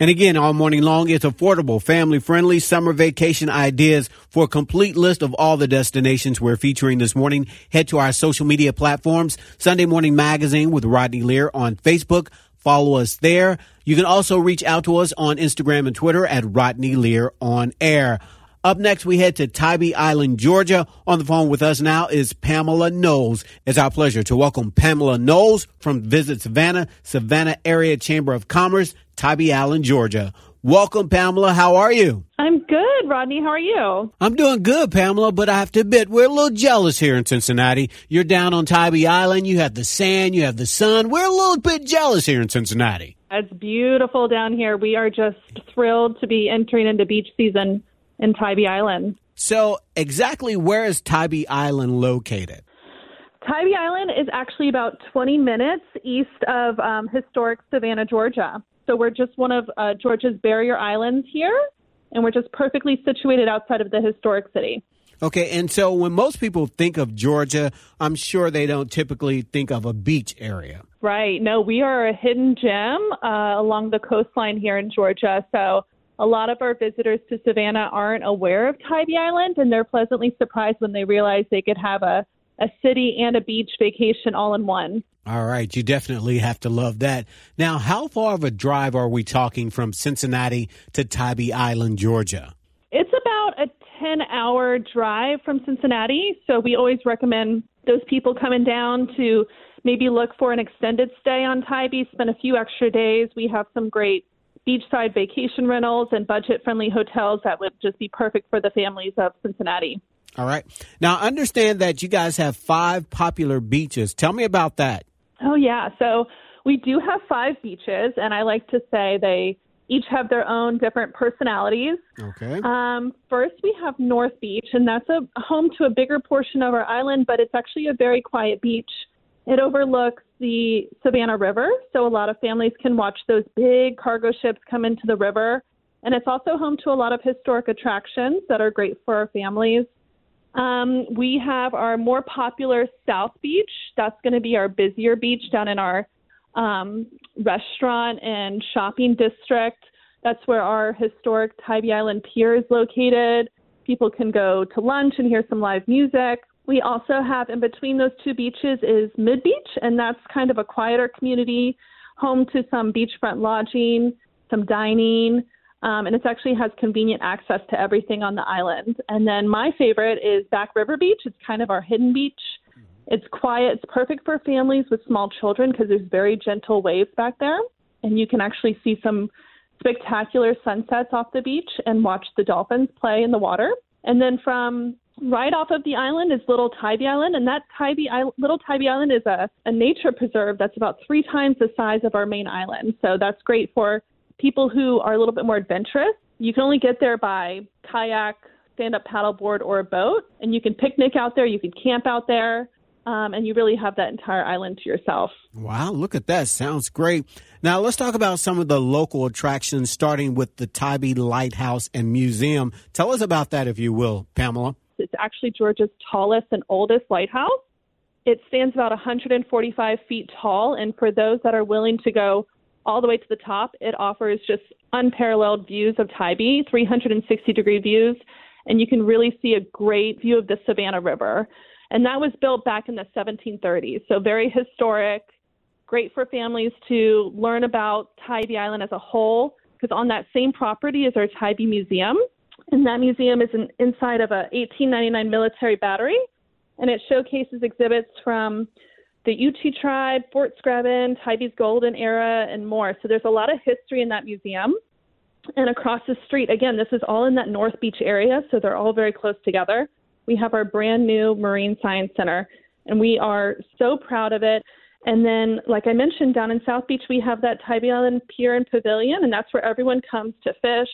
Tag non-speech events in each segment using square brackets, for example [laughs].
And again, all morning long, it's affordable, family friendly summer vacation ideas. For a complete list of all the destinations we're featuring this morning, head to our social media platforms, Sunday Morning Magazine with Rodney Lear on Facebook. Follow us there. You can also reach out to us on Instagram and Twitter at Rodney Lear on air. Up next, we head to Tybee Island, Georgia. On the phone with us now is Pamela Knowles. It's our pleasure to welcome Pamela Knowles from Visit Savannah, Savannah Area Chamber of Commerce, Tybee Island, Georgia. Welcome, Pamela. How are you? I'm good, Rodney. How are you? I'm doing good, Pamela, but I have to admit, we're a little jealous here in Cincinnati. You're down on Tybee Island. You have the sand, you have the sun. We're a little bit jealous here in Cincinnati. It's beautiful down here. We are just thrilled to be entering into beach season in Tybee Island. So, exactly where is Tybee Island located? Tybee Island is actually about 20 minutes east of um, historic Savannah, Georgia. So, we're just one of uh, Georgia's barrier islands here, and we're just perfectly situated outside of the historic city. Okay, and so when most people think of Georgia, I'm sure they don't typically think of a beach area. Right. No, we are a hidden gem uh, along the coastline here in Georgia. So a lot of our visitors to Savannah aren't aware of Tybee Island, and they're pleasantly surprised when they realize they could have a, a city and a beach vacation all in one. All right, you definitely have to love that. Now, how far of a drive are we talking from Cincinnati to Tybee Island, Georgia? It's about a 10 hour drive from Cincinnati, so we always recommend those people coming down to maybe look for an extended stay on Tybee, spend a few extra days. We have some great beachside vacation rentals and budget friendly hotels that would just be perfect for the families of Cincinnati. All right. Now, understand that you guys have five popular beaches. Tell me about that. Oh, yeah. So we do have five beaches, and I like to say they each have their own different personalities. Okay. Um, first, we have North Beach, and that's a home to a bigger portion of our island, but it's actually a very quiet beach. It overlooks the Savannah River, so a lot of families can watch those big cargo ships come into the river. And it's also home to a lot of historic attractions that are great for our families. Um, we have our more popular South Beach. That's going to be our busier beach down in our um, restaurant and shopping district. That's where our historic Tybee Island Pier is located. People can go to lunch and hear some live music. We also have in between those two beaches is Mid Beach, and that's kind of a quieter community, home to some beachfront lodging, some dining, um, and it actually has convenient access to everything on the island. And then my favorite is Back River Beach. It's kind of our hidden beach. It's quiet. It's perfect for families with small children because there's very gentle waves back there, and you can actually see some spectacular sunsets off the beach and watch the dolphins play in the water. And then from right off of the island is Little Tybee Island, and that Tybee Little Tybee Island is a, a nature preserve that's about three times the size of our main island. So that's great for people who are a little bit more adventurous. You can only get there by kayak, stand up paddleboard, or a boat, and you can picnic out there, you can camp out there. Um, and you really have that entire island to yourself. Wow, look at that. Sounds great. Now, let's talk about some of the local attractions, starting with the Tybee Lighthouse and Museum. Tell us about that, if you will, Pamela. It's actually Georgia's tallest and oldest lighthouse. It stands about 145 feet tall, and for those that are willing to go all the way to the top, it offers just unparalleled views of Tybee, 360 degree views, and you can really see a great view of the Savannah River. And that was built back in the 1730s, so very historic, great for families to learn about Tybee Island as a whole, because on that same property is our Tybee Museum. And that museum is in, inside of a 1899 military battery, and it showcases exhibits from the Ute tribe, Fort Screven, Tybee's golden era, and more. So there's a lot of history in that museum. And across the street, again, this is all in that North Beach area, so they're all very close together. We have our brand new Marine Science Center, and we are so proud of it. And then, like I mentioned, down in South Beach, we have that Tybee Island Pier and Pavilion, and that's where everyone comes to fish,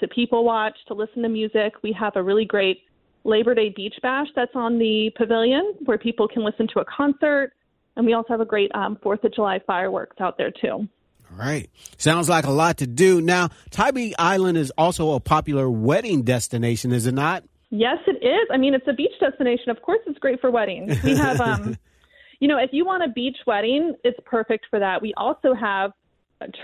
to people watch, to listen to music. We have a really great Labor Day Beach Bash that's on the pavilion where people can listen to a concert. And we also have a great um, Fourth of July fireworks out there too. All right. Sounds like a lot to do. Now, Tybee Island is also a popular wedding destination, is it not? Yes, it is. I mean, it's a beach destination. Of course, it's great for weddings. We have, um, [laughs] you know, if you want a beach wedding, it's perfect for that. We also have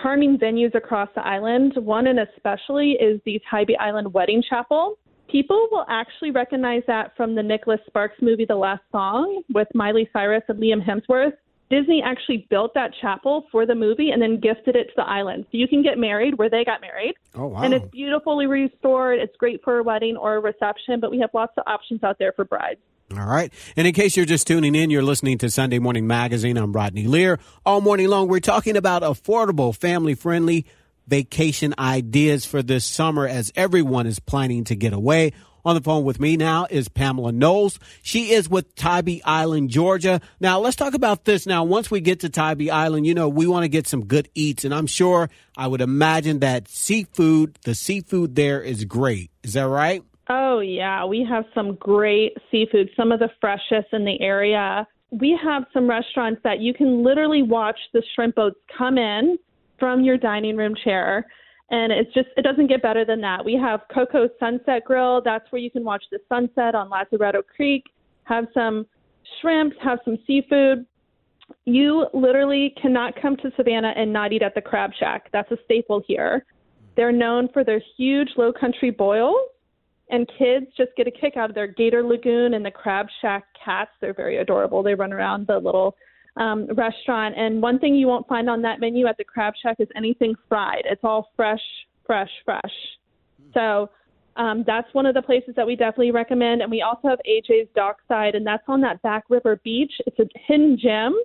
charming venues across the island. One and especially is the Tybee Island Wedding Chapel. People will actually recognize that from the Nicholas Sparks movie, The Last Song, with Miley Cyrus and Liam Hemsworth. Disney actually built that chapel for the movie and then gifted it to the island. So you can get married where they got married. Oh, wow. And it's beautifully restored. It's great for a wedding or a reception, but we have lots of options out there for brides. All right. And in case you're just tuning in, you're listening to Sunday Morning Magazine. I'm Rodney Lear. All morning long, we're talking about affordable, family friendly vacation ideas for this summer as everyone is planning to get away. On the phone with me now is Pamela Knowles. She is with Tybee Island, Georgia. Now, let's talk about this. Now, once we get to Tybee Island, you know, we want to get some good eats, and I'm sure I would imagine that seafood, the seafood there is great. Is that right? Oh, yeah. We have some great seafood, some of the freshest in the area. We have some restaurants that you can literally watch the shrimp boats come in from your dining room chair and it's just it doesn't get better than that. We have Coco Sunset Grill. That's where you can watch the sunset on Lazaretto Creek. Have some shrimps. Have some seafood. You literally cannot come to Savannah and not eat at the Crab Shack. That's a staple here. They're known for their huge low country boils, and kids just get a kick out of their Gator Lagoon and the Crab Shack cats. They're very adorable. They run around the little um, restaurant. And one thing you won't find on that menu at the Crab Shack is anything fried. It's all fresh, fresh, fresh. So um, that's one of the places that we definitely recommend. And we also have AJ's Dockside, and that's on that back river beach. It's a hidden gem,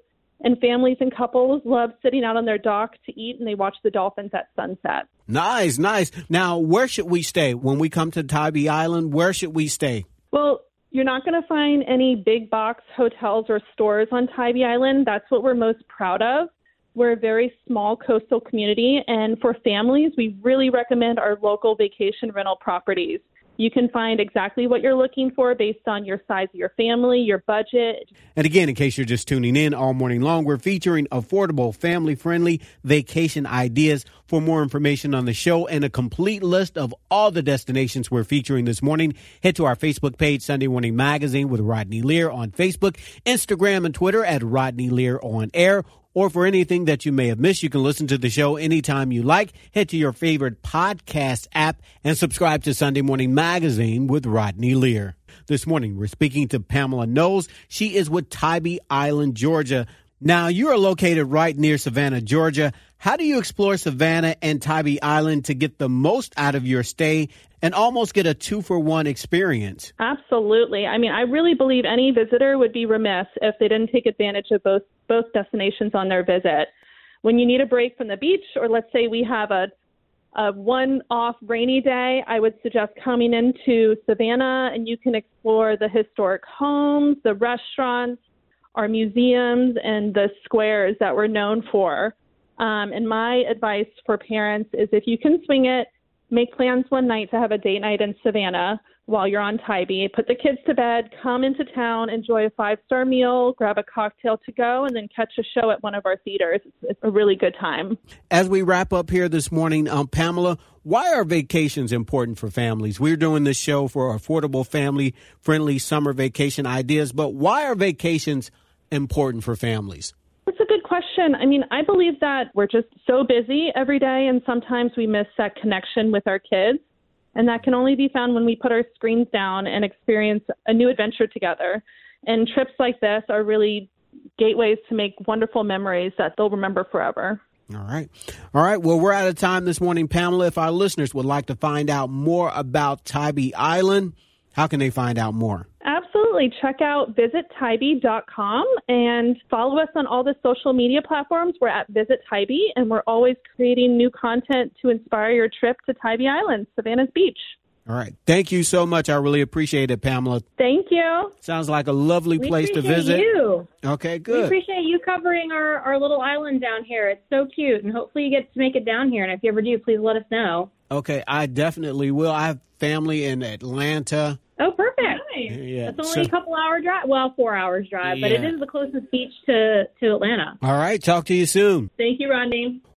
and families and couples love sitting out on their dock to eat, and they watch the dolphins at sunset. Nice, nice. Now, where should we stay when we come to Tybee Island? Where should we stay? Well, you're not going to find any big box hotels or stores on Tybee Island. That's what we're most proud of. We're a very small coastal community, and for families, we really recommend our local vacation rental properties. You can find exactly what you're looking for based on your size of your family, your budget. And again, in case you're just tuning in all morning long, we're featuring affordable, family friendly vacation ideas. For more information on the show and a complete list of all the destinations we're featuring this morning, head to our Facebook page, Sunday Morning Magazine with Rodney Lear on Facebook, Instagram, and Twitter at Rodney Lear on air or for anything that you may have missed, you can listen to the show anytime you like. Head to your favorite podcast app and subscribe to Sunday Morning Magazine with Rodney Lear. This morning, we're speaking to Pamela Knowles. She is with Tybee Island, Georgia. Now, you are located right near Savannah, Georgia. How do you explore Savannah and Tybee Island to get the most out of your stay and almost get a two for one experience? Absolutely. I mean, I really believe any visitor would be remiss if they didn't take advantage of both both destinations on their visit. When you need a break from the beach, or let's say we have a a one off rainy day, I would suggest coming into Savannah and you can explore the historic homes, the restaurants, our museums, and the squares that we're known for. Um, and my advice for parents is if you can swing it, make plans one night to have a date night in Savannah while you're on Tybee. Put the kids to bed, come into town, enjoy a five star meal, grab a cocktail to go, and then catch a show at one of our theaters. It's, a really good time. As we wrap up here this morning, um, Pamela, why are vacations important for families? We're doing this show for affordable, family friendly summer vacation ideas, but why are vacations important for families? Question. I mean, I believe that we're just so busy every day, and sometimes we miss that connection with our kids. And that can only be found when we put our screens down and experience a new adventure together. And trips like this are really gateways to make wonderful memories that they'll remember forever. All right. All right. Well, we're out of time this morning, Pamela. If our listeners would like to find out more about Tybee Island, how can they find out more? Absolutely. Check out visittybee.com and follow us on all the social media platforms. We're at Visit Tybee, and we're always creating new content to inspire your trip to Tybee Island, Savannah's beach. All right. Thank you so much. I really appreciate it, Pamela. Thank you. Sounds like a lovely we place to visit. You. Okay, good. We appreciate you covering our, our little island down here. It's so cute, and hopefully you get to make it down here. And if you ever do, please let us know. Okay, I definitely will. I have family in Atlanta. Oh, perfect. Yeah. It's only so- a couple hour drive. Well, four hours drive, but it is the closest beach to, to Atlanta. all right. Talk to you soon. Thank you, Rodney.